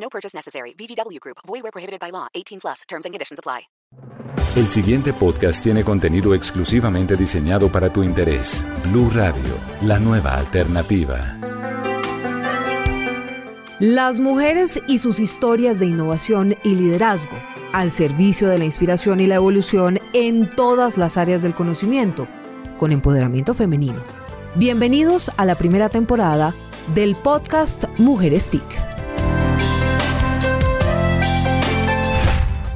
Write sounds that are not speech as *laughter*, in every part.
No purchase necessary. VGW Group. Void where prohibited by law. 18 plus. Terms and conditions apply. El siguiente podcast tiene contenido exclusivamente diseñado para tu interés. Blue Radio, la nueva alternativa. Las mujeres y sus historias de innovación y liderazgo al servicio de la inspiración y la evolución en todas las áreas del conocimiento, con empoderamiento femenino. Bienvenidos a la primera temporada del podcast Mujeres TIC.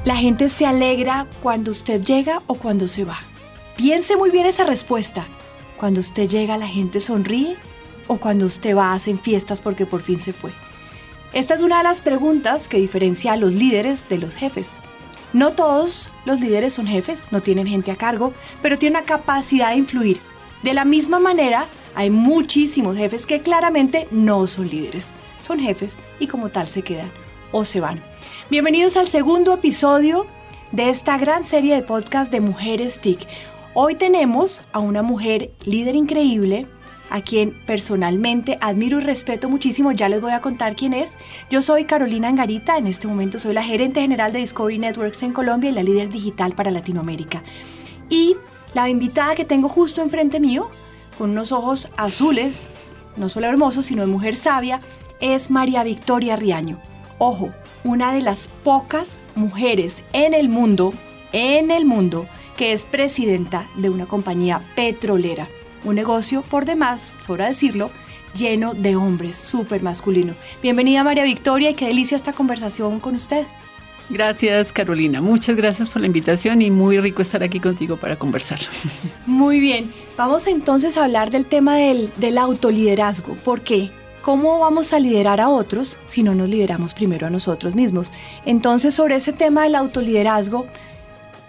La gente se alegra cuando usted llega o cuando se va. Piense muy bien esa respuesta. Cuando usted llega la gente sonríe o cuando usted va hacen fiestas porque por fin se fue. Esta es una de las preguntas que diferencia a los líderes de los jefes. No todos los líderes son jefes, no tienen gente a cargo, pero tienen una capacidad de influir. De la misma manera, hay muchísimos jefes que claramente no son líderes, son jefes y como tal se quedan o se van. Bienvenidos al segundo episodio de esta gran serie de podcast de Mujeres TIC. Hoy tenemos a una mujer líder increíble, a quien personalmente admiro y respeto muchísimo. Ya les voy a contar quién es. Yo soy Carolina Angarita, en este momento soy la gerente general de Discovery Networks en Colombia y la líder digital para Latinoamérica. Y la invitada que tengo justo enfrente mío, con unos ojos azules, no solo hermosos, sino de mujer sabia, es María Victoria Riaño. Ojo, una de las pocas mujeres en el mundo, en el mundo, que es presidenta de una compañía petrolera un negocio por demás, sobra decirlo, lleno de hombres, súper masculino. Bienvenida María Victoria y qué delicia esta conversación con usted. Gracias Carolina, muchas gracias por la invitación y muy rico estar aquí contigo para conversar. Muy bien, vamos entonces a hablar del tema del, del autoliderazgo. ¿Por qué? ¿Cómo vamos a liderar a otros si no nos lideramos primero a nosotros mismos? Entonces, sobre ese tema del autoliderazgo,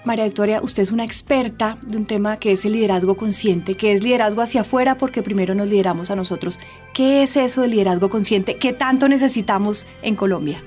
María Victoria, usted es una experta de un tema que es el liderazgo consciente, que es liderazgo hacia afuera porque primero nos lideramos a nosotros. ¿Qué es eso del liderazgo consciente? ¿Qué tanto necesitamos en Colombia?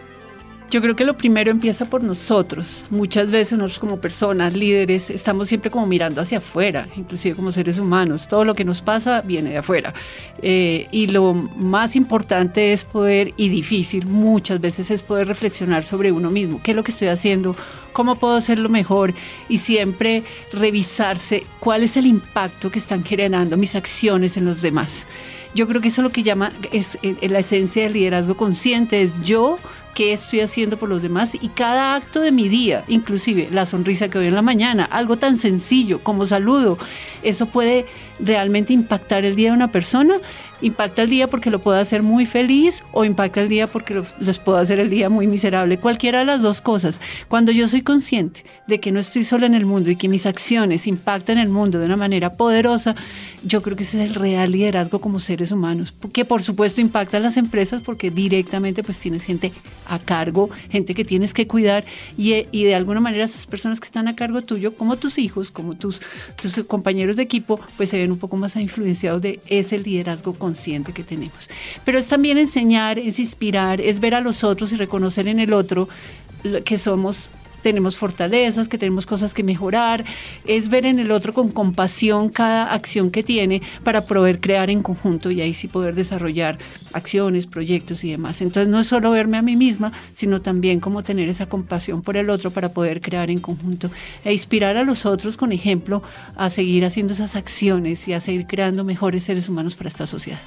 Yo creo que lo primero empieza por nosotros. Muchas veces nosotros como personas, líderes, estamos siempre como mirando hacia afuera, inclusive como seres humanos. Todo lo que nos pasa viene de afuera. Eh, y lo más importante es poder, y difícil muchas veces, es poder reflexionar sobre uno mismo. ¿Qué es lo que estoy haciendo? ¿Cómo puedo hacerlo mejor? Y siempre revisarse cuál es el impacto que están generando mis acciones en los demás. Yo creo que eso es lo que llama, es, es la esencia del liderazgo consciente, es yo qué estoy haciendo por los demás y cada acto de mi día, inclusive la sonrisa que doy en la mañana, algo tan sencillo como saludo, eso puede realmente impactar el día de una persona impacta el día porque lo puedo hacer muy feliz o impacta el día porque les puedo hacer el día muy miserable. Cualquiera de las dos cosas. Cuando yo soy consciente de que no estoy sola en el mundo y que mis acciones impactan el mundo de una manera poderosa, yo creo que ese es el real liderazgo como seres humanos. Que por supuesto impacta a las empresas porque directamente pues tienes gente a cargo, gente que tienes que cuidar y, y de alguna manera esas personas que están a cargo tuyo, como tus hijos, como tus, tus compañeros de equipo, pues se ven un poco más influenciados de ese liderazgo consciente que tenemos. Pero es también enseñar, es inspirar, es ver a los otros y reconocer en el otro que somos tenemos fortalezas, que tenemos cosas que mejorar, es ver en el otro con compasión cada acción que tiene para poder crear en conjunto y ahí sí poder desarrollar acciones, proyectos y demás. Entonces no es solo verme a mí misma, sino también como tener esa compasión por el otro para poder crear en conjunto e inspirar a los otros con ejemplo a seguir haciendo esas acciones y a seguir creando mejores seres humanos para esta sociedad.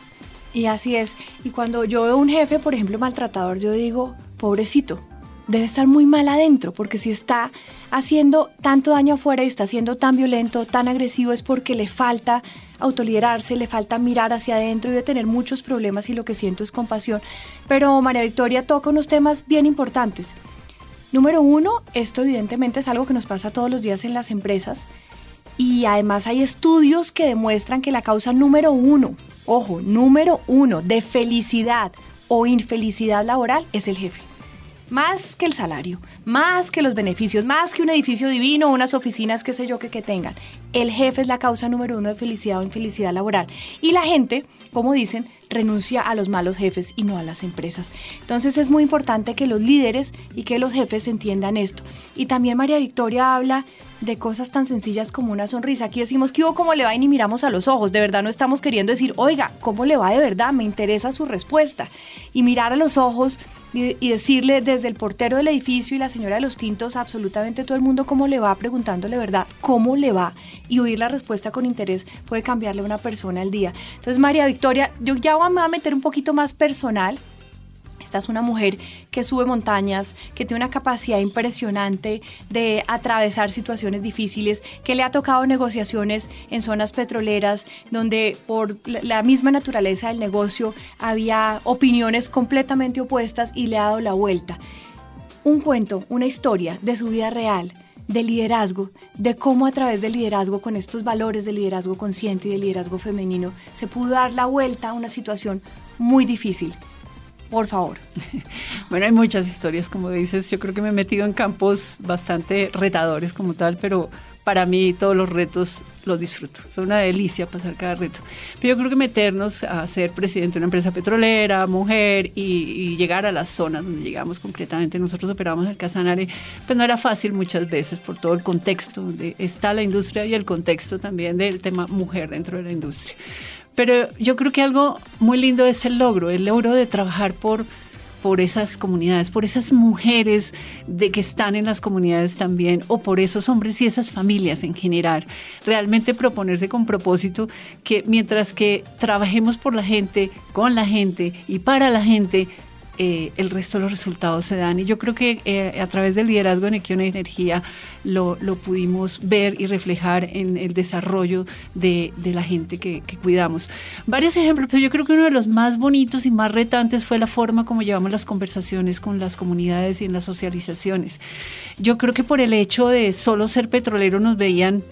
Y así es. Y cuando yo veo un jefe, por ejemplo, maltratador, yo digo, pobrecito, debe estar muy mal adentro, porque si está haciendo tanto daño afuera y está siendo tan violento, tan agresivo, es porque le falta autoliderarse, le falta mirar hacia adentro y de tener muchos problemas y lo que siento es compasión. Pero María Victoria toca unos temas bien importantes. Número uno, esto evidentemente es algo que nos pasa todos los días en las empresas y además hay estudios que demuestran que la causa número uno, ojo, número uno de felicidad o infelicidad laboral es el jefe. Más que el salario, más que los beneficios, más que un edificio divino, unas oficinas, qué sé yo, que, tengan. El jefe es la causa número uno de felicidad o infelicidad laboral. Y la gente, como dicen, renuncia a los malos jefes y no a las empresas. Entonces es muy importante que los líderes y que los jefes entiendan esto. Y también María Victoria habla de cosas tan sencillas como una sonrisa. Aquí decimos que hubo cómo le va y ni miramos a los ojos. De verdad no estamos queriendo decir, oiga, ¿cómo le va de verdad? Me interesa su respuesta. Y mirar a los ojos y, decirle desde el portero del edificio y la señora de los tintos, absolutamente todo el mundo cómo le va, preguntándole verdad, cómo le va y oír la respuesta con interés puede cambiarle a una persona el día. Entonces, María Victoria, yo ya voy a meter un poquito más personal esta es una mujer que sube montañas, que tiene una capacidad impresionante de atravesar situaciones difíciles, que le ha tocado negociaciones en zonas petroleras, donde por la misma naturaleza del negocio había opiniones completamente opuestas y le ha dado la vuelta. Un cuento, una historia de su vida real, de liderazgo, de cómo a través del liderazgo, con estos valores de liderazgo consciente y de liderazgo femenino, se pudo dar la vuelta a una situación muy difícil por favor. *laughs* Bueno, hay muchas historias, como dices. Yo creo que me he metido en campos bastante retadores como tal, pero para mí todos los retos los disfruto. Es una delicia pasar cada reto. Pero yo creo que meternos a ser presidente de una empresa petrolera, mujer y, llegar a las zonas donde llegamos concretamente, nosotros operamos el Casanare, pues no era fácil muchas veces por todo el contexto donde está la industria y el contexto también del tema mujer dentro de la industria. Pero yo creo que algo muy lindo es el logro, el logro de trabajar por, por esas comunidades, por esas mujeres de que están en las comunidades también, o por esos hombres y esas familias en general. Realmente proponerse con propósito que mientras que trabajemos por la gente, con la gente y para la gente, eh, el resto de los resultados se dan. Y yo creo que eh, a través del liderazgo en Equión Energía lo, pudimos ver y reflejar en el desarrollo de, la gente que, cuidamos. Varios ejemplos, pero yo creo que uno de los más bonitos y más retantes fue la forma como llevamos las conversaciones con las comunidades y en las socializaciones. Yo creo que por el hecho de solo ser petrolero nos veían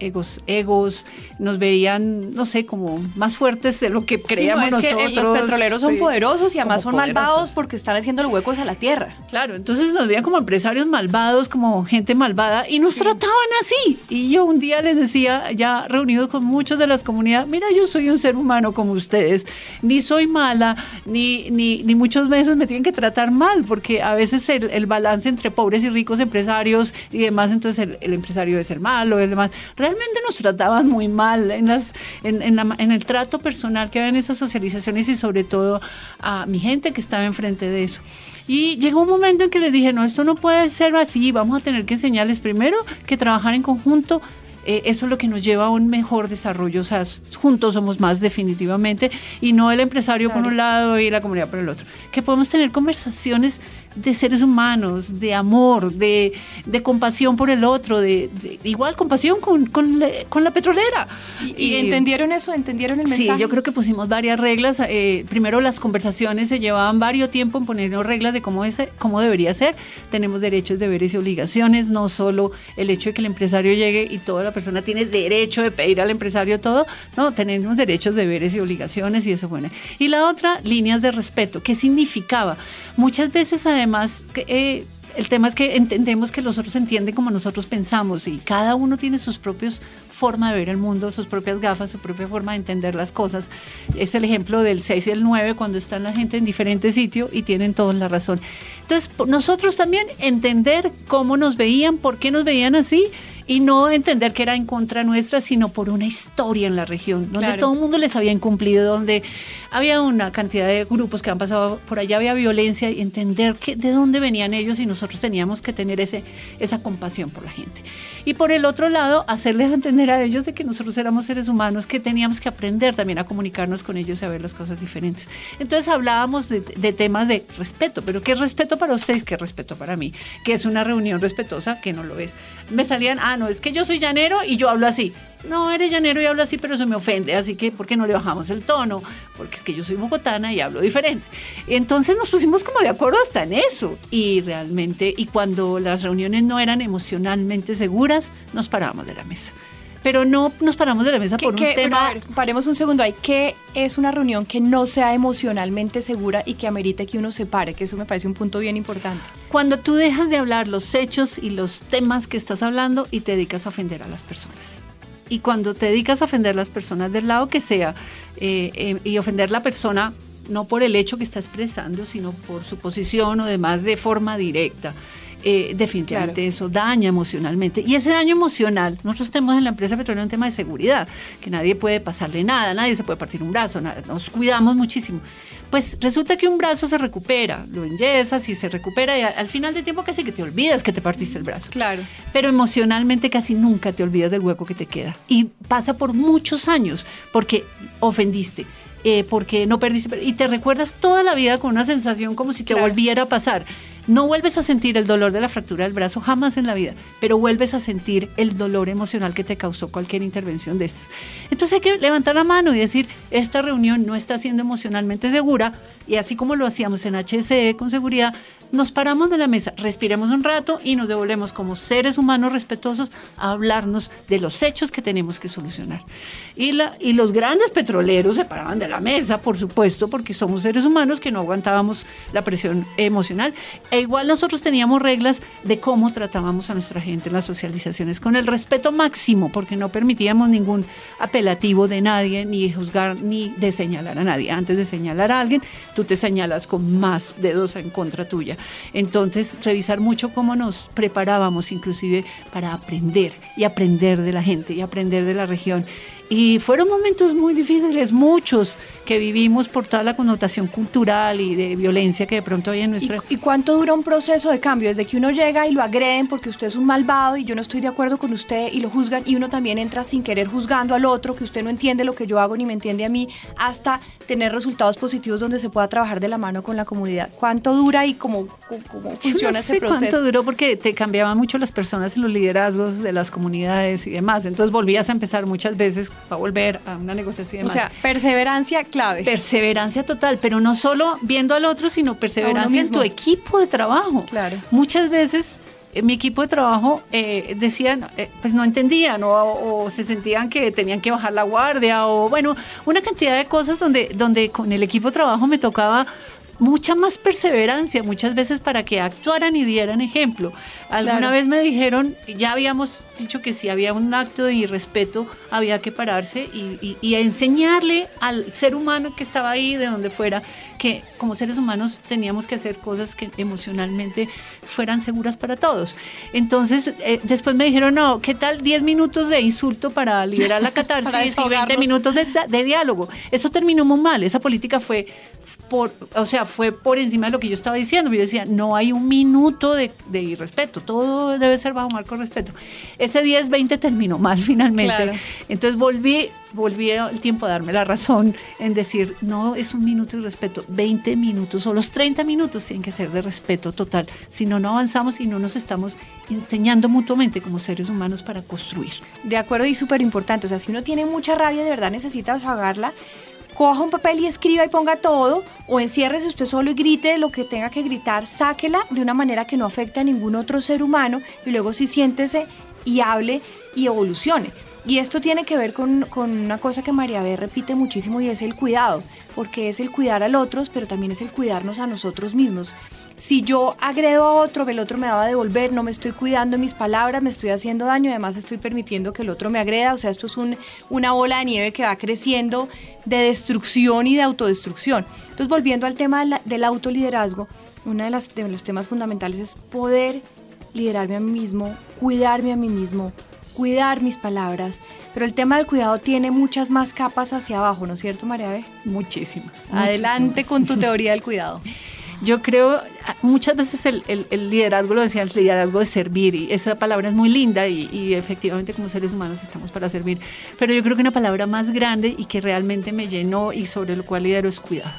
egos, egos, nos veían, no sé, como más fuertes de lo que creíamos es nosotros. Que los petroleros son poderosos y además son malvados porque están haciendo los huecos a la tierra. Claro, entonces nos veían como empresarios malvados, como gente malvada y nos trataban así. Y yo un día les decía, ya reunidos con muchos de las comunidades, mira, yo soy un ser humano como ustedes, ni soy mala, ni, ni, ni muchas veces me tienen que tratar mal, porque a veces el, el balance entre pobres y ricos empresarios y demás, entonces el, el empresario debe ser malo, el demás realmente nos trataban muy mal en, las, en, en, el trato personal que había en esas socializaciones y sobre todo a mi gente que estaba enfrente de eso. Y llegó un momento en que les dije, no, esto no puede ser así, vamos a tener que enseñarles primero que trabajar en conjunto, eh, eso es lo que nos lleva a un mejor desarrollo, o sea, juntos somos más definitivamente, y no el empresario por un lado y la comunidad por el otro, que podemos tener conversaciones de seres humanos, de amor, de, compasión por el otro, de, igual compasión con, con, la, petrolera. ¿Y, entendieron eso? ¿Entendieron el mensaje? Sí, yo creo que pusimos varias reglas. Eh, primero las conversaciones se llevaban varios tiempo en poner reglas de cómo, es, cómo debería ser. Tenemos derechos, deberes y obligaciones, no solo el hecho de que el empresario llegue y toda la persona tiene derecho de pedir al empresario todo, no, tenemos derechos, deberes y obligaciones y eso bueno. Y la otra, líneas de respeto. ¿Qué significaba? Muchas veces además además eh, el tema es que entendemos que los otros entienden como nosotros pensamos y cada uno tiene sus propios forma de ver el mundo, sus propias gafas, su propia forma de entender las cosas. Es el ejemplo del 6 y el 9 cuando están la gente en diferentes sitios y tienen toda la razón. Entonces, nosotros también entender cómo nos veían, por qué nos veían así y no entender que era en contra nuestra, sino por una historia en la región, donde todo el mundo les había incumplido, donde había una cantidad de grupos que han pasado por allá, había violencia y entender que, de dónde venían ellos y nosotros teníamos que tener ese, esa compasión por la gente. Y por el otro lado, hacerles entender a ellos de que nosotros éramos seres humanos, que teníamos que aprender también a comunicarnos con ellos y a ver las cosas diferentes. Entonces hablábamos de, temas de respeto, pero ¿qué respeto para ustedes? ¿Qué respeto para mí? Que es una reunión respetuosa, que no lo es. Me salían, ah, no, es que yo soy llanero y yo hablo así no, eres llanero y hablo así, pero se me ofende, así que ¿por qué no le bajamos el tono? Porque es que yo soy bogotana y hablo diferente. Entonces nos pusimos como de acuerdo hasta en eso. Y realmente, y cuando las reuniones no eran emocionalmente seguras, nos parábamos de la mesa. pero no nos paramos de la mesa ¿Qué- por un tema. a ver, paremos un segundo ahí. ¿Qué es una reunión que no sea emocionalmente segura y que amerite que uno se pare? Que eso me parece un punto bien importante. Cuando tú dejas de hablar los hechos y los temas que estás hablando y te dedicas a ofender a las personas. Y cuando te dedicas a ofender a las personas del lado que sea, eh, eh, y ofender a la persona no por el hecho que está expresando, sino por su posición o demás de forma directa, eh, definitivamente Claro. eso daña emocionalmente. Y ese daño emocional, nosotros tenemos en la empresa petrolera un tema de seguridad, que nadie puede pasarle nada, nadie se puede partir un brazo, nada, nos cuidamos muchísimo. Pues resulta que un brazo se recupera, lo enyesas y se recupera y a- al final de tiempo casi que te olvidas que te partiste el brazo. Claro. Pero emocionalmente casi nunca te olvidas del hueco que te queda. Y pasa por muchos años porque ofendiste, eh, porque no perdiste. Y te recuerdas toda la vida con una sensación como si te Claro. volviera a pasar. No vuelves a sentir el dolor de la fractura del brazo jamás en la vida, pero vuelves a sentir el dolor emocional que te causó cualquier intervención de estas. Entonces hay que levantar la mano y decir, esta reunión no está siendo emocionalmente segura y así como lo hacíamos en HSE con seguridad, nos paramos de la mesa, respiremos un rato y nos devolvemos como seres humanos respetuosos a hablarnos de los hechos que tenemos que solucionar. Y, y los grandes petroleros se paraban de la mesa, por supuesto, porque somos seres humanos que no aguantábamos la presión emocional. E igual nosotros teníamos reglas de cómo tratábamos a nuestra gente en las socializaciones, con el respeto máximo, porque no permitíamos ningún apelativo de nadie, ni juzgar, ni de señalar a nadie. Antes de señalar a alguien, tú te señalas con más dedos en contra tuya. Entonces, revisar mucho cómo nos preparábamos inclusive para aprender y aprender de la gente y aprender de la región. Y fueron momentos muy difíciles, muchos que vivimos por toda la connotación cultural y de violencia que de pronto hay en ¿Y, nuestra... y cuánto dura un proceso de cambio? Desde que uno llega y lo agreden porque usted es un malvado y yo no estoy de acuerdo con usted y lo juzgan y uno también entra sin querer juzgando al otro, que usted no entiende lo que yo hago ni me entiende a mí, hasta tener resultados positivos donde se pueda trabajar de la mano con la comunidad. ¿Cuánto dura y cómo, cómo- funciona no ese sé cuánto proceso? duró porque te cambiaban mucho las personas en los liderazgos de las comunidades y demás. Entonces volvías a empezar muchas veces a volver a una negociación y O sea, perseverancia clave. perseverancia total, pero no solo viendo al otro, sino perseverancia en tu equipo de trabajo. Claro. Muchas veces eh, mi equipo de trabajo eh, decían, eh, pues no entendían o, o se sentían que tenían que bajar la guardia o bueno, una cantidad de cosas donde, donde con el equipo de trabajo me tocaba mucha más perseverancia, muchas veces para que actuaran y dieran ejemplo. Alguna Claro. vez me dijeron, ya habíamos dicho que si había un acto de irrespeto, había que pararse y, y- y enseñarle al ser humano que estaba ahí, de donde fuera, que como seres humanos teníamos que hacer cosas que emocionalmente fueran seguras para todos. Entonces, eh, después me dijeron, no, ¿qué tal 10 minutos de insulto para liberar la *laughs* catarsis y 20 desahogarnos. minutos de, de diálogo? Eso terminó muy mal, esa política fue por, o sea, fue por encima de lo que yo estaba diciendo. Yo decía, no hay un minuto de, de irrespeto, todo debe ser bajo marco de respeto. Ese 10-20 terminó mal *laughs* finalmente. Claro. Entonces volví, volví el tiempo a darme la razón en decir, no es un minuto de respeto, 20 minutos o los 30 minutos tienen que ser de respeto total. Si no, no avanzamos y no nos estamos enseñando mutuamente como seres humanos para construir. De acuerdo y súper importante. O sea, si uno tiene mucha rabia, de verdad necesita desahogarla. Coja un papel y escriba y ponga todo, o enciérrese usted solo y grite lo que tenga que gritar, sáquela de una manera que no afecte a ningún otro ser humano y luego sí siéntese y hable y evolucione. Y esto tiene que ver con, con una cosa que María B repite muchísimo y es el cuidado, porque es el cuidar al otro, pero también es el cuidarnos a nosotros mismos. Si yo agredo a otro, el otro me va a devolver, no me estoy cuidando mis palabras, me estoy haciendo daño, además estoy permitiendo que el otro me agreda, o sea, esto es un- una bola de nieve que va creciendo de destrucción y de autodestrucción. Entonces, volviendo al tema de la- del autoliderazgo, uno de, las- de los temas fundamentales es poder liderarme a mí mismo, cuidarme a mí mismo, cuidar mis palabras, pero el tema del cuidado tiene muchas más capas hacia abajo, ¿no es cierto, María B? Muchísimas. Adelante muchísimas. con tu teoría del cuidado. *laughs* Yo creo, muchas veces el, el- el liderazgo, lo decía, el liderazgo de servir, y esa palabra es muy linda y, y efectivamente como seres humanos estamos para servir, pero yo creo que una palabra más grande y que realmente me llenó y sobre lo cual lidero es cuidado.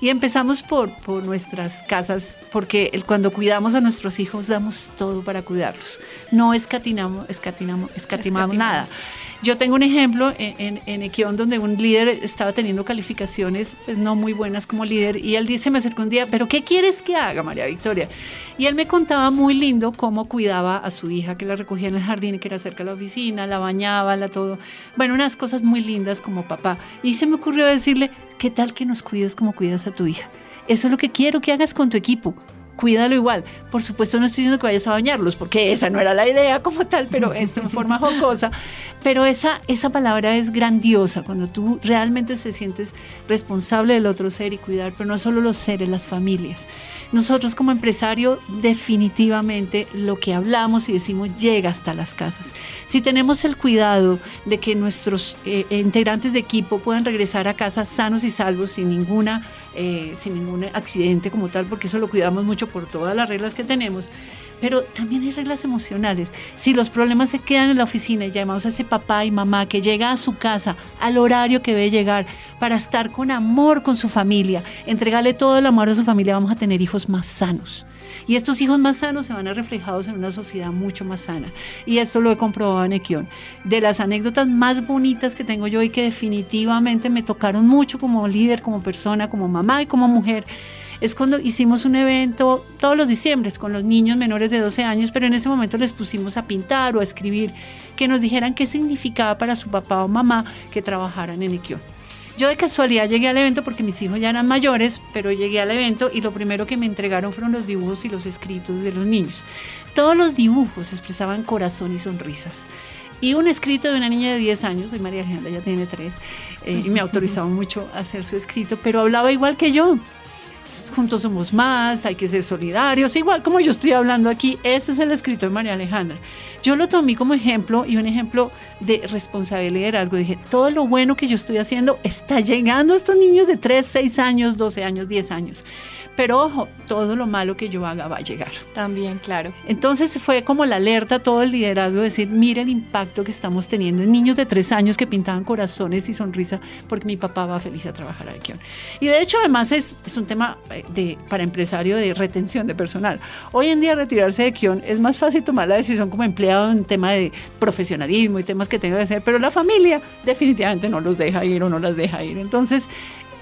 Y empezamos por, por nuestras casas, porque el- cuando cuidamos a nuestros hijos damos todo para cuidarlos. No escatinamos, escatinamos, escatimamos nada. Yo tengo un ejemplo en, en, Equión donde un líder estaba teniendo calificaciones pues no muy buenas como líder y él dice, me acercó un día, pero ¿qué quieres que haga, María Victoria? Y él me contaba muy lindo cómo cuidaba a su hija, que la recogía en el jardín y que era cerca de la oficina, la bañaba, la todo. Bueno, unas cosas muy lindas como papá. Y se me ocurrió decirle, ¿qué tal que nos cuides como cuidas a tu hija? Eso es lo que quiero que hagas con tu equipo cuídalo igual. Por supuesto no estoy diciendo que vayas a bañarlos, porque esa no era la idea como tal, pero esto en forma jocosa. Pero esa, esa palabra es grandiosa, cuando tú realmente se sientes responsable del otro ser y cuidar, pero no solo los seres, las familias. Nosotros como empresario definitivamente lo que hablamos y decimos llega hasta las casas. Si tenemos el cuidado de que nuestros eh, integrantes de equipo puedan regresar a casa sanos y salvos sin ninguna eh, sin ningún accidente como tal, porque eso lo cuidamos mucho por todas las reglas que tenemos. Pero también hay reglas emocionales. Si los problemas se quedan en la oficina y llamamos a ese papá y mamá que llega a su casa al horario que debe llegar para estar con amor con su familia, entregarle todo el amor a su familia, vamos a tener hijos más sanos. Y estos hijos más sanos se van a reflejados en una sociedad mucho más sana. Y esto lo he comprobado en Equión. De las anécdotas más bonitas que tengo yo y que definitivamente me tocaron mucho como líder, como persona, como mamá y como mujer, es cuando hicimos un evento todos los diciembres con los niños menores de 12 años, pero en ese momento les pusimos a pintar o a escribir, que nos dijeran qué significaba para su papá o mamá que trabajaran en Equión. Yo de casualidad llegué al evento porque mis hijos ya eran mayores, pero llegué al evento y lo primero que me entregaron fueron los dibujos y los escritos de los niños. Todos los dibujos expresaban corazón y sonrisas. Y un escrito de una niña de 10 años, soy María Alejandra, ya tiene 3, eh, y me autorizaba *laughs* mucho a hacer su escrito, pero hablaba igual que yo juntos somos más, hay que ser solidarios, igual como yo estoy hablando aquí, ese es el escrito de María Alejandra. Yo lo tomé como ejemplo y un ejemplo de responsabilidad y liderazgo. Dije, todo lo bueno que yo estoy haciendo está llegando a estos niños de 3, 6 años, 12 años, 10 años. Pero ojo, todo lo malo que yo haga va a llegar. También, claro. Entonces fue como la alerta, todo el liderazgo, decir, mira el impacto que estamos teniendo en niños de tres años que pintaban corazones y sonrisa porque mi papá va feliz a trabajar a Kion. Y de hecho, además es, es, un tema eh, de, para empresario de retención de personal. Hoy en día retirarse de Kion es más fácil tomar la decisión como empleado en tema de profesionalismo y temas que tenga que hacer, pero la familia definitivamente no los deja ir o no las deja ir. Entonces,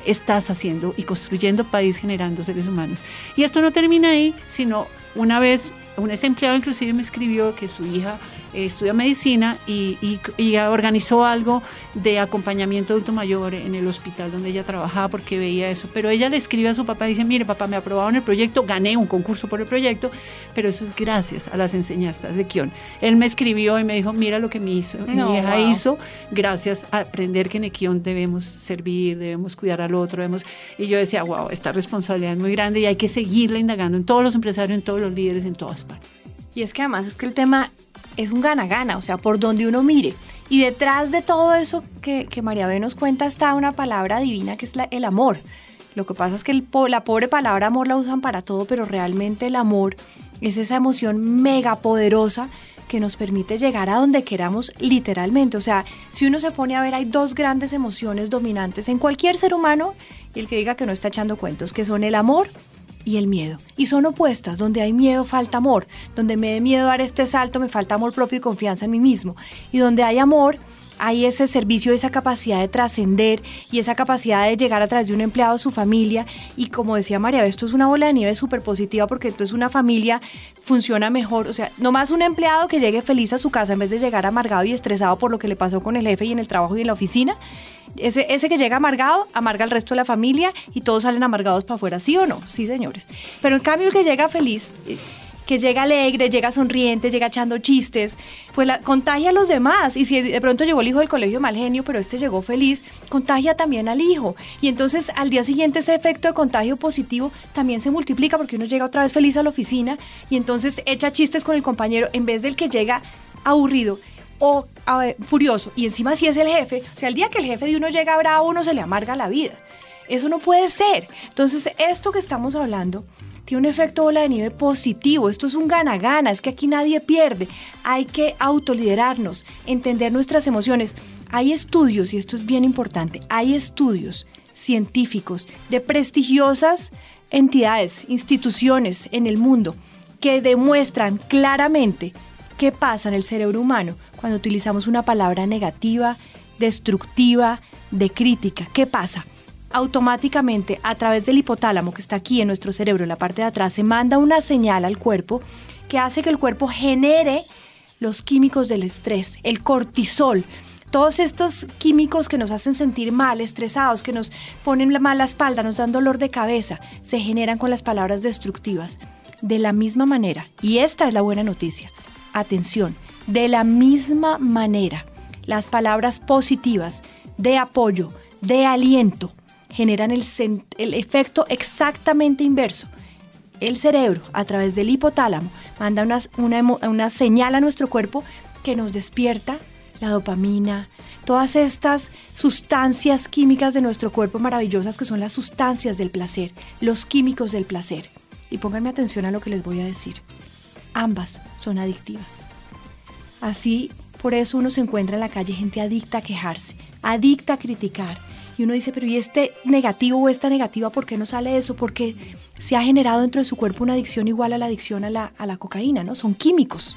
estás haciendo y construyendo país generando seres humanos. Y esto no termina ahí, sino una vez un ex empleado inclusive me escribió que su hija eh, estudia medicina y, y, organizó algo de acompañamiento adulto mayor en el hospital donde ella trabajaba porque veía eso. Pero ella le escribe a su papá y dice, mire papá, me aprobaron el proyecto, gané un concurso por el proyecto, pero eso es gracias a las enseñanzas de Kion. Él me escribió y me dijo, mira lo que me hizo, mi hija hizo, gracias a aprender que en Kion debemos servir, debemos cuidar al otro, debemos... Y yo decía, wow, esta responsabilidad es muy grande y hay que seguirla indagando en todos los empresarios, en todos los líderes, en todas partes. Y es que además es que el tema es un gana-gana, o sea, por donde uno mire. Y detrás de todo eso que, María B nos cuenta está una palabra divina que es el amor. Lo que pasa es que la pobre palabra amor la usan para todo, pero realmente el amor es esa emoción mega poderosa que nos permite llegar a donde queramos literalmente. O sea, si uno se pone a ver, hay dos grandes emociones dominantes en cualquier ser humano, y el que diga que no está echando cuentos, que son el amor y el miedo. Y son opuestas, donde hay miedo falta amor, donde me dé miedo dar este salto me falta amor propio y confianza en mí mismo. Y donde hay amor, hay ese servicio, esa capacidad de trascender y esa capacidad de llegar a través de un empleado a su familia. Y como decía María, esto es una bola de nieve súper positiva porque esto es una familia, funciona mejor. O sea, no más un empleado que llegue feliz a su casa en vez de llegar amargado y estresado por lo que le pasó con el jefe y en el trabajo y en la oficina. Ese, ese que llega amargado, amarga al resto de la familia y todos salen amargados para afuera, ¿sí o no? Sí, señores. Pero en cambio el que llega feliz eh, que llega alegre, llega sonriente, llega echando chistes, pues la, contagia a los demás. Y si de pronto llegó el hijo del colegio mal genio, pero este llegó feliz, contagia también al hijo. Y entonces al día siguiente ese efecto de contagio positivo también se multiplica porque uno llega otra vez feliz a la oficina y entonces echa chistes con el compañero en vez del que llega aburrido o furioso. Y encima si es el jefe, o sea, el día que el jefe de uno llega bravo, uno se le amarga la vida. Eso no puede ser. Entonces, esto que estamos hablando tiene un efecto bola de nieve positivo. Esto es un gana-gana, es que aquí nadie pierde. Hay que autoliderarnos, entender nuestras emociones. Hay estudios, y esto es bien importante, hay estudios científicos de prestigiosas entidades, instituciones en el mundo que demuestran claramente ¿Qué pasa en el cerebro humano cuando utilizamos una palabra negativa, destructiva, de crítica? ¿Qué pasa? Automáticamente, a través del hipotálamo que está aquí en nuestro cerebro, en la parte de atrás, se manda una señal al cuerpo que hace que el cuerpo genere los químicos del estrés, el cortisol, todos estos químicos que nos hacen sentir mal, estresados, que nos ponen la mala espalda, nos dan dolor de cabeza, se generan con las palabras destructivas. De la misma manera, y esta es la buena noticia, atención, de la misma manera, las palabras positivas de apoyo, de aliento, generan el, efecto exactamente inverso. El cerebro, a través del hipotálamo, manda una, una, una señal a nuestro cuerpo que nos despierta la dopamina, todas estas sustancias químicas de nuestro cuerpo maravillosas que son las sustancias del placer, los químicos del placer. Y pónganme atención a lo que les voy a decir. Ambas son adictivas. Así, por eso uno se encuentra en la calle gente adicta a quejarse, adicta a criticar. Y uno dice, pero ¿y este negativo o esta negativa por qué no sale eso? Porque se ha generado dentro de su cuerpo una adicción igual a la adicción a la, a la cocaína, ¿no? Son químicos.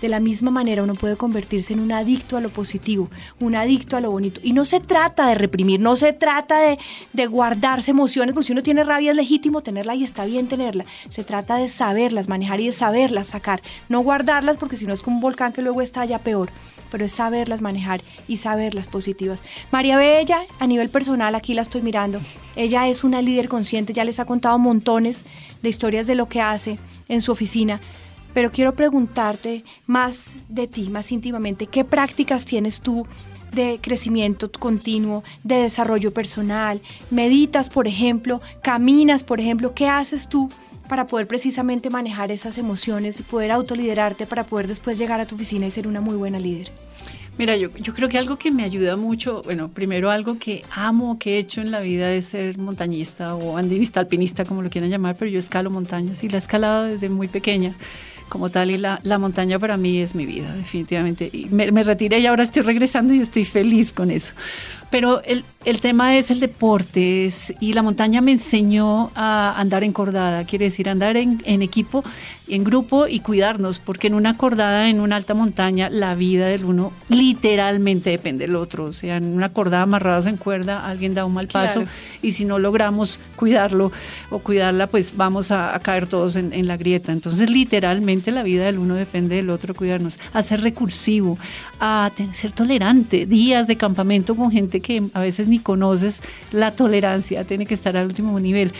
De la misma manera uno puede convertirse en un adicto a lo positivo, un adicto a lo bonito. Y no se trata de reprimir, no se trata de, de guardarse emociones, porque si uno tiene rabia es legítimo tenerla y está bien tenerla. Se trata de saberlas manejar y de saberlas sacar, no guardarlas porque si no es como un volcán que luego estalla peor pero es saberlas manejar y saberlas positivas. María Bella, a nivel personal, aquí la estoy mirando, ella es una líder consciente, ya les ha contado montones de historias de lo que hace en su oficina, pero quiero preguntarte más de ti, más íntimamente, ¿qué prácticas tienes tú de crecimiento continuo, de desarrollo personal? ¿Meditas, por ejemplo? ¿Caminas, por ejemplo? ¿Qué haces tú para poder precisamente manejar esas emociones y poder autoliderarte para poder después llegar a tu oficina y ser una muy buena líder? Mira, yo, yo, creo que algo que me ayuda mucho, bueno, primero algo que amo, que he hecho en la vida es ser montañista o andinista, alpinista, como lo quieran llamar, pero yo escalo montañas y la he escalado desde muy pequeña como tal y la, la, montaña para mí es mi vida, definitivamente. Y me, me, retiré y ahora estoy regresando y estoy feliz con eso. Pero el, el tema es el deporte y la montaña me enseñó a andar encordada, quiere decir andar en equipo, en grupo y cuidarnos, porque en una cordada, en una alta montaña, la vida del uno literalmente depende del otro. O sea, en una cordada amarrados en cuerda, alguien da un mal paso claro. y si no logramos cuidarlo o cuidarla, pues vamos a, a caer todos en, en, la grieta. Entonces, literalmente la vida del uno depende del otro, cuidarnos, a ser recursivo, a ser tolerante, días de campamento con gente que a veces ni conoces, la tolerancia tiene que estar al último nivel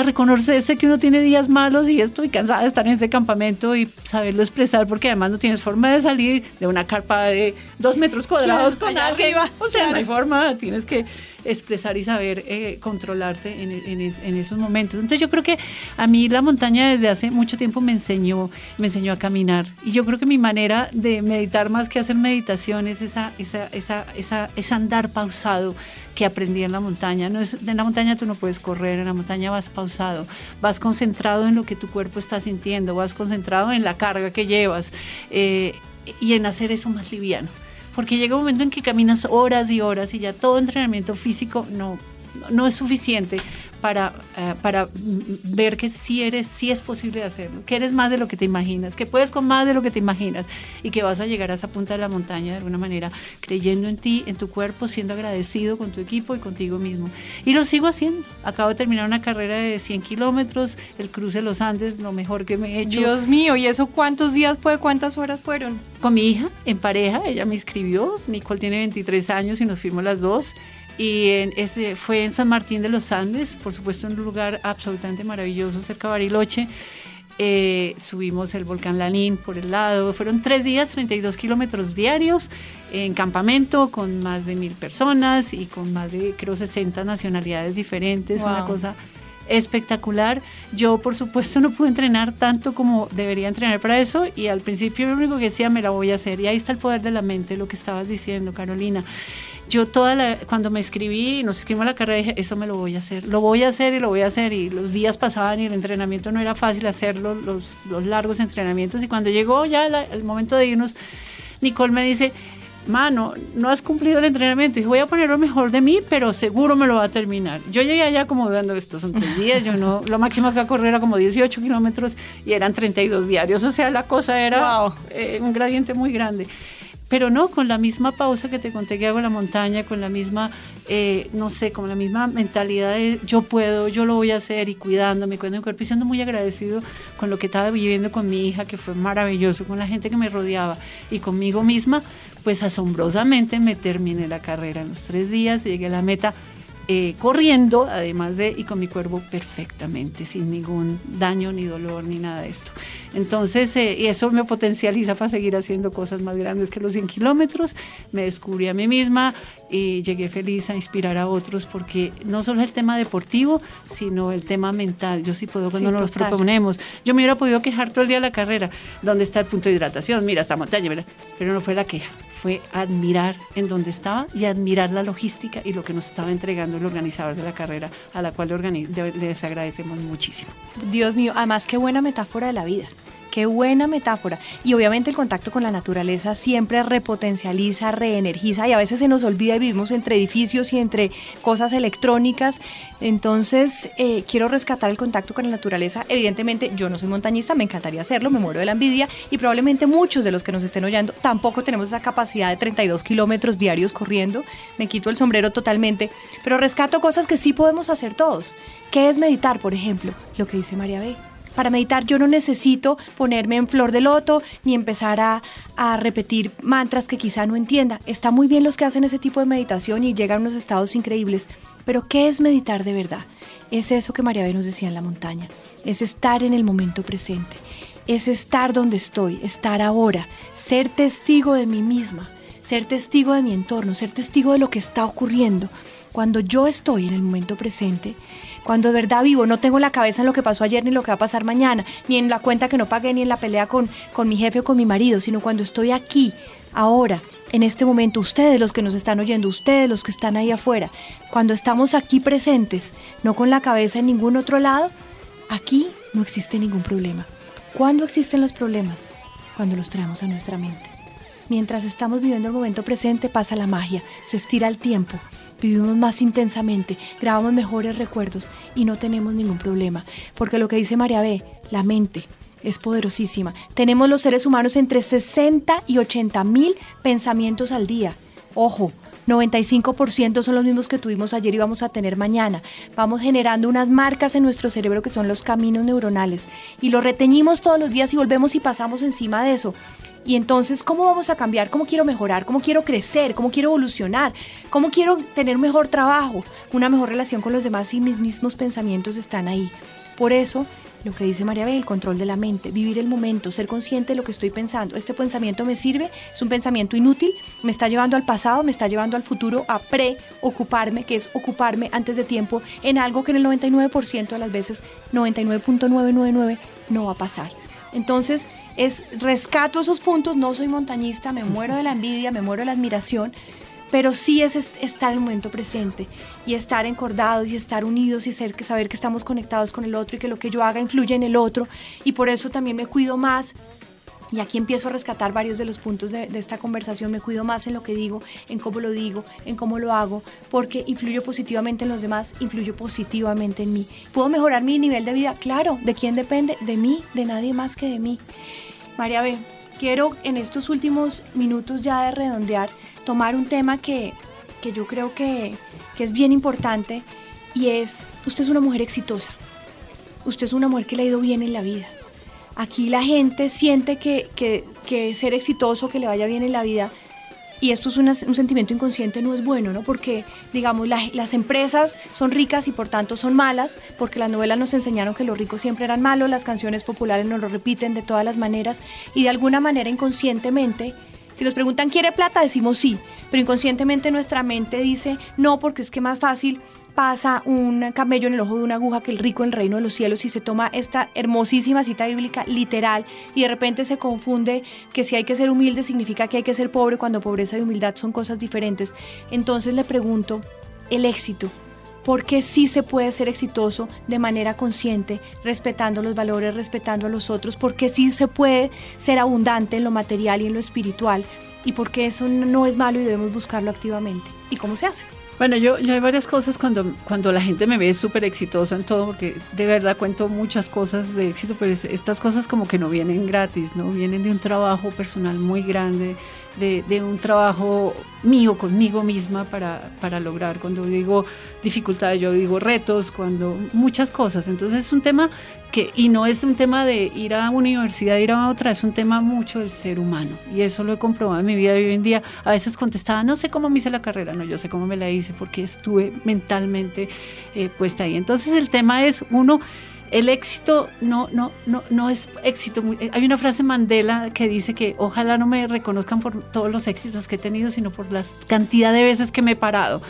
a reconocerse que uno tiene días malos y estoy cansada de estar en ese campamento y saberlo expresar porque además no tienes forma de salir de una carpa de dos metros cuadrados claro, con alguien. O sea, claro. no hay forma, tienes que expresar y saber eh, controlarte en, en, esos momentos. Entonces yo creo que a mí la montaña desde hace mucho tiempo me enseñó, me enseñó a caminar y yo creo que mi manera de meditar más que hacer meditación es esa, esa, esa, esa, esa andar pausado que aprendí en la montaña. No es, en la montaña tú no puedes correr, en la montaña vas pausado, vas concentrado en lo que tu cuerpo está sintiendo, vas concentrado en la carga que llevas eh, y en hacer eso más liviano porque llega un momento en que caminas horas y horas y ya todo entrenamiento físico no, no es suficiente para, uh, para ver que sí eres, sí es posible hacerlo, que eres más de lo que te imaginas, que puedes con más de lo que te imaginas y que vas a llegar a esa punta de la montaña de alguna manera, creyendo en ti, en tu cuerpo, siendo agradecido con tu equipo y contigo mismo. Y lo sigo haciendo. Acabo de terminar una carrera de 100 kilómetros, el cruce de los Andes, lo mejor que me he hecho. Dios mío, ¿y eso cuántos días fue? ¿Cuántas horas fueron? Con mi hija, en pareja, ella me inscribió, Nicole tiene 23 años y nos fuimos las dos y en ese, fue en San Martín de los Andes, por supuesto en un lugar absolutamente maravilloso cerca de Bariloche. Eh, subimos el volcán Lanín por el lado, fueron tres días, 32 kilómetros diarios en campamento con más de mil personas y con más de creo 60 nacionalidades diferentes, wow. una cosa espectacular. Yo, por supuesto, no pude entrenar tanto como debería entrenar para eso y al principio lo único que decía, me la voy a hacer. Y ahí está el poder de la mente, lo que estabas diciendo, Carolina yo toda la, cuando me escribí, nos escribimos la carrera, dije, eso me lo voy a hacer, lo voy a hacer y lo voy a hacer. Y los días pasaban y el entrenamiento no era fácil hacerlo, los, los largos entrenamientos. Y cuando llegó ya la, el momento de irnos, Nicole me dice, mano, no has cumplido el entrenamiento. Y voy a poner lo mejor de mí, pero seguro me lo va a terminar. Yo llegué allá como dando, estos son tres días, yo no, lo máximo que a correr era como 18 kilómetros y eran 32 diarios. O sea, la cosa era eh, un gradiente muy grande pero no con la misma pausa que te conté que hago en la montaña, con la misma, eh, no sé, con la misma mentalidad de yo puedo, yo lo voy a hacer y cuidándome, cuidando mi cuerpo y siendo muy agradecido con lo que estaba viviendo con mi hija, que fue maravilloso, con la gente que me rodeaba y conmigo misma, pues asombrosamente me terminé la carrera en los tres días, llegué a la meta eh, corriendo, además de, y con mi cuerpo perfectamente, sin ningún daño, ni dolor, ni nada de esto. Entonces, eh, eso me potencializa para seguir haciendo cosas más grandes que los 100 kilómetros. Me descubrí a mí misma y llegué feliz a inspirar a otros porque no solo el tema deportivo, sino el tema mental. Yo sí puedo cuando nos proponemos. Yo me hubiera podido quejar todo el día de la carrera. ¿Dónde está el punto de hidratación? Mira, esta montaña, pero no fue la queja fue admirar en dónde estaba y admirar la logística y lo que nos estaba entregando el organizador de la carrera, a la cual les agradecemos muchísimo. Dios mío, además qué buena metáfora de la vida. Qué buena metáfora. Y obviamente el contacto con la naturaleza siempre repotencializa, reenergiza y a veces se nos olvida y vivimos entre edificios y entre cosas electrónicas. Entonces, eh, quiero rescatar el contacto con la naturaleza. Evidentemente, yo no soy montañista, me encantaría hacerlo, me muero de la envidia y probablemente muchos de los que nos estén oyendo tampoco tenemos esa capacidad de 32 kilómetros diarios corriendo. Me quito el sombrero totalmente, pero rescato cosas que sí podemos hacer todos. ¿Qué es meditar, por ejemplo? Lo que dice María B para meditar yo no necesito ponerme en flor de loto ni empezar a, repetir mantras que quizá no entienda. Está muy bien los que hacen ese tipo de meditación y llegan a unos estados increíbles. Pero ¿qué es meditar de verdad? Es eso que María B nos decía en la montaña. Es estar en el momento presente. Es estar donde estoy, estar ahora, ser testigo de mí misma, ser testigo de mi entorno, ser testigo de lo que está ocurriendo. Cuando yo estoy en el momento presente, cuando de verdad vivo, no tengo la cabeza en lo que pasó ayer ni lo que va a pasar mañana, ni en la cuenta que no pagué, ni en la pelea con, con mi jefe o con mi marido, sino cuando estoy aquí, ahora, en este momento, ustedes los que nos están oyendo, ustedes los que están ahí afuera, cuando estamos aquí presentes, no con la cabeza en ningún otro lado, aquí no existe ningún problema. ¿Cuándo existen los problemas? Cuando los traemos a nuestra mente. Mientras estamos viviendo el momento presente pasa la magia, se estira el tiempo, vivimos más intensamente, grabamos mejores recuerdos y no tenemos ningún problema. Porque lo que dice María B, la mente es poderosísima. Tenemos los seres humanos entre 60 y 80 mil pensamientos al día. Ojo, 95% son los mismos que tuvimos ayer y vamos a tener mañana. Vamos generando unas marcas en nuestro cerebro que son los caminos neuronales y lo reteñimos todos los días y volvemos y pasamos encima de eso. Y entonces, ¿cómo vamos a cambiar? ¿Cómo quiero mejorar? ¿Cómo quiero crecer? ¿Cómo quiero evolucionar? ¿Cómo quiero tener mejor trabajo? Una mejor relación con los demás y mis mismos pensamientos están ahí. Por eso, lo que dice María B, el control de la mente, vivir el momento, ser consciente de lo que estoy pensando. Este pensamiento me sirve, es un pensamiento inútil, me está llevando al pasado, me está llevando al futuro a preocuparme, que es ocuparme antes de tiempo en algo que en el 99% de las veces, 99.999, no va a pasar. Entonces, es rescato esos puntos, no soy montañista, me muero de la envidia, me muero de la admiración, pero sí es estar en el momento presente y estar encordados y estar unidos y ser, saber que estamos conectados con el otro y que lo que yo haga influye en el otro y por eso también me cuido más y aquí empiezo a rescatar varios de los puntos de, esta conversación. Me cuido más en lo que digo, en cómo lo digo, en cómo lo hago, porque influyo positivamente en los demás, influyo positivamente en mí. ¿Puedo mejorar mi nivel de vida? Claro. ¿De quién depende? De mí, de nadie más que de mí. María B., quiero en estos últimos minutos ya de redondear, tomar un tema que, yo creo que, que es bien importante y es, usted es una mujer exitosa. Usted es una mujer que le ha ido bien en la vida Aquí la gente siente que, que, ser exitoso, que le vaya bien en la vida, y esto es un sentimiento inconsciente, no es bueno, ¿no? Porque, digamos, las empresas son ricas y por tanto son malas, porque las novelas nos enseñaron que los ricos siempre eran malos, las canciones populares nos lo repiten de todas las maneras, y de alguna manera inconscientemente, si nos preguntan, ¿quiere plata? Decimos sí, pero inconscientemente nuestra mente dice no, porque es que más fácil pasa un camello en el ojo de una aguja que el rico en el reino de los cielos y se toma esta hermosísima cita bíblica literal y de repente se confunde que si hay que ser humilde significa que hay que ser pobre cuando pobreza y humildad son cosas diferentes. Entonces le pregunto, el éxito, porque sí se puede ser exitoso de manera consciente, respetando los valores, respetando a los otros, porque sí se puede ser abundante en lo material y en lo espiritual, y porque eso no es malo y debemos buscarlo activamente. ¿Y cómo se hace? Bueno, yo, yo hay varias cosas cuando, cuando la gente me ve súper exitosa en todo, porque de verdad cuento muchas cosas de éxito, pero estas cosas como que no vienen gratis, ¿no? Vienen de un trabajo personal muy grande, de, un trabajo mío conmigo misma para, para lograr. Cuando digo dificultades, yo digo retos, cuando muchas cosas. Entonces es un tema que, y no es un tema de ir a una universidad, ir a otra, es un tema mucho del ser humano. Y eso lo he comprobado en mi vida hoy en día. A veces contestaba, no sé cómo me hice la carrera, no, yo sé cómo me la hice porque estuve mentalmente eh, puesta ahí. Entonces el tema es, uno, el éxito no, no, no, no es éxito. Hay una frase Mandela que dice que ojalá no me reconozcan por todos los éxitos que he tenido, sino por la cantidad de veces que me he parado.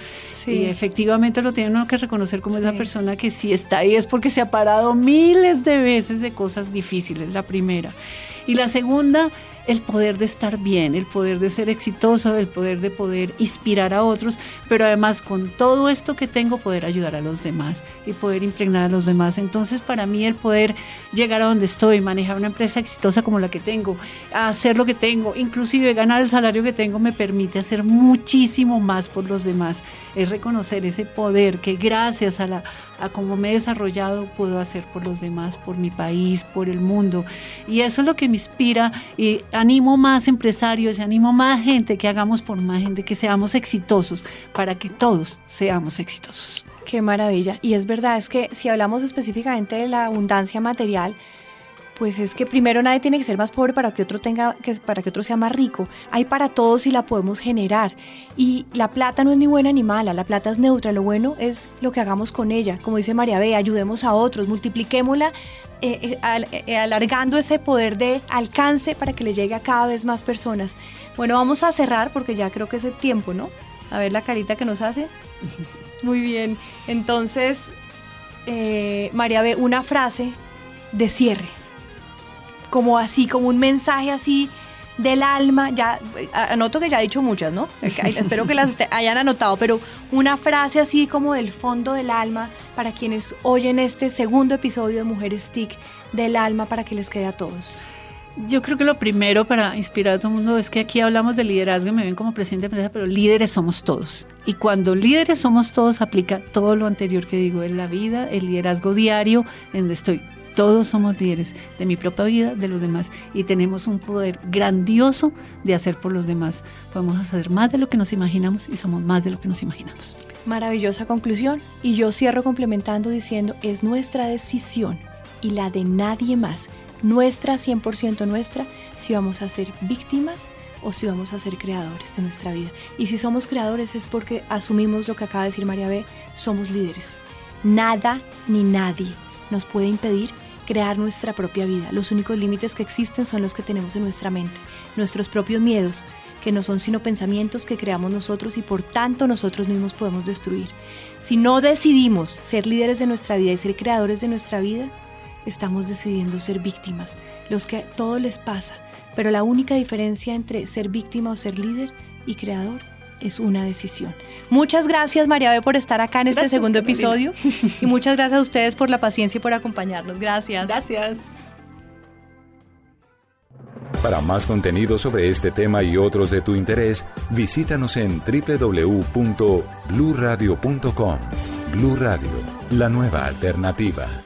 Y efectivamente lo tiene uno que reconocer como esa persona que si está ahí es porque se ha parado miles de veces de cosas difíciles, la primera. Y la segunda el poder de estar bien, el poder de ser exitoso, el poder de poder inspirar a otros, pero además con todo esto que tengo poder ayudar a los demás y poder impregnar a los demás. Entonces para mí el poder llegar a donde estoy, manejar una empresa exitosa como la que tengo, hacer lo que tengo, inclusive ganar el salario que tengo me permite hacer muchísimo más por los demás. Es reconocer ese poder que gracias a la a cómo me he desarrollado puedo hacer por los demás, por mi país, por el mundo. Y eso es lo que me inspira y animo más empresarios y animo más gente que hagamos por más gente, que seamos exitosos, para que todos seamos exitosos. Qué maravilla. Y es verdad, es que si hablamos específicamente de la abundancia material, pues es que primero nadie tiene que ser más pobre para que otro tenga que para que otro sea más rico. Hay para todos y la podemos generar. Y la plata no es ni buena ni mala, la plata es neutra, lo bueno es lo que hagamos con ella. Como dice María B, ayudemos a otros, multipliquémosla eh, eh, eh, alargando ese poder de alcance para que le llegue a cada vez más personas. Bueno, vamos a cerrar porque ya creo que es el tiempo, ¿no? A ver la carita que nos hace. *laughs* Muy bien. Entonces, María B, una frase de cierre como así, como un mensaje así del alma, ya anoto que ya he dicho muchas, ¿no? *laughs* Espero que las hayan anotado, pero una frase así como del fondo del alma para quienes oyen este segundo episodio de Mujeres TIC del alma para que les quede a todos. Yo creo que lo primero para inspirar a todo el mundo es que aquí hablamos de liderazgo y me ven como presidente de empresa, pero líderes somos todos. Y cuando líderes somos todos, aplica todo lo anterior que digo en la vida, el liderazgo diario, en donde estoy todos somos líderes de mi propia vida, de los demás, y tenemos un poder grandioso de hacer por los demás. Podemos hacer más de lo que nos imaginamos y somos más de lo que nos imaginamos. Maravillosa conclusión. Y yo cierro complementando diciendo, es nuestra decisión y la de nadie más, nuestra 100% nuestra, si vamos a ser víctimas o si vamos a ser creadores de nuestra vida. Y si somos creadores es porque asumimos lo que acaba de decir María B, somos líderes. Nada ni nadie nos puede impedir crear nuestra propia vida. Los únicos límites que existen son los que tenemos en nuestra mente, nuestros propios miedos, que no son sino pensamientos que creamos nosotros y por tanto nosotros mismos podemos destruir. Si no decidimos ser líderes de nuestra vida y ser creadores de nuestra vida, estamos decidiendo ser víctimas, los que todo les pasa. Pero la única diferencia entre ser víctima o ser líder y creador es una decisión. Muchas gracias María B por estar acá en este segundo episodio *laughs* y muchas gracias a ustedes por la paciencia y por acompañarnos. Gracias. Gracias. Para más contenido sobre este tema y otros de tu interés, visítanos en www.bluradio.com. Blu Radio, la nueva alternativa.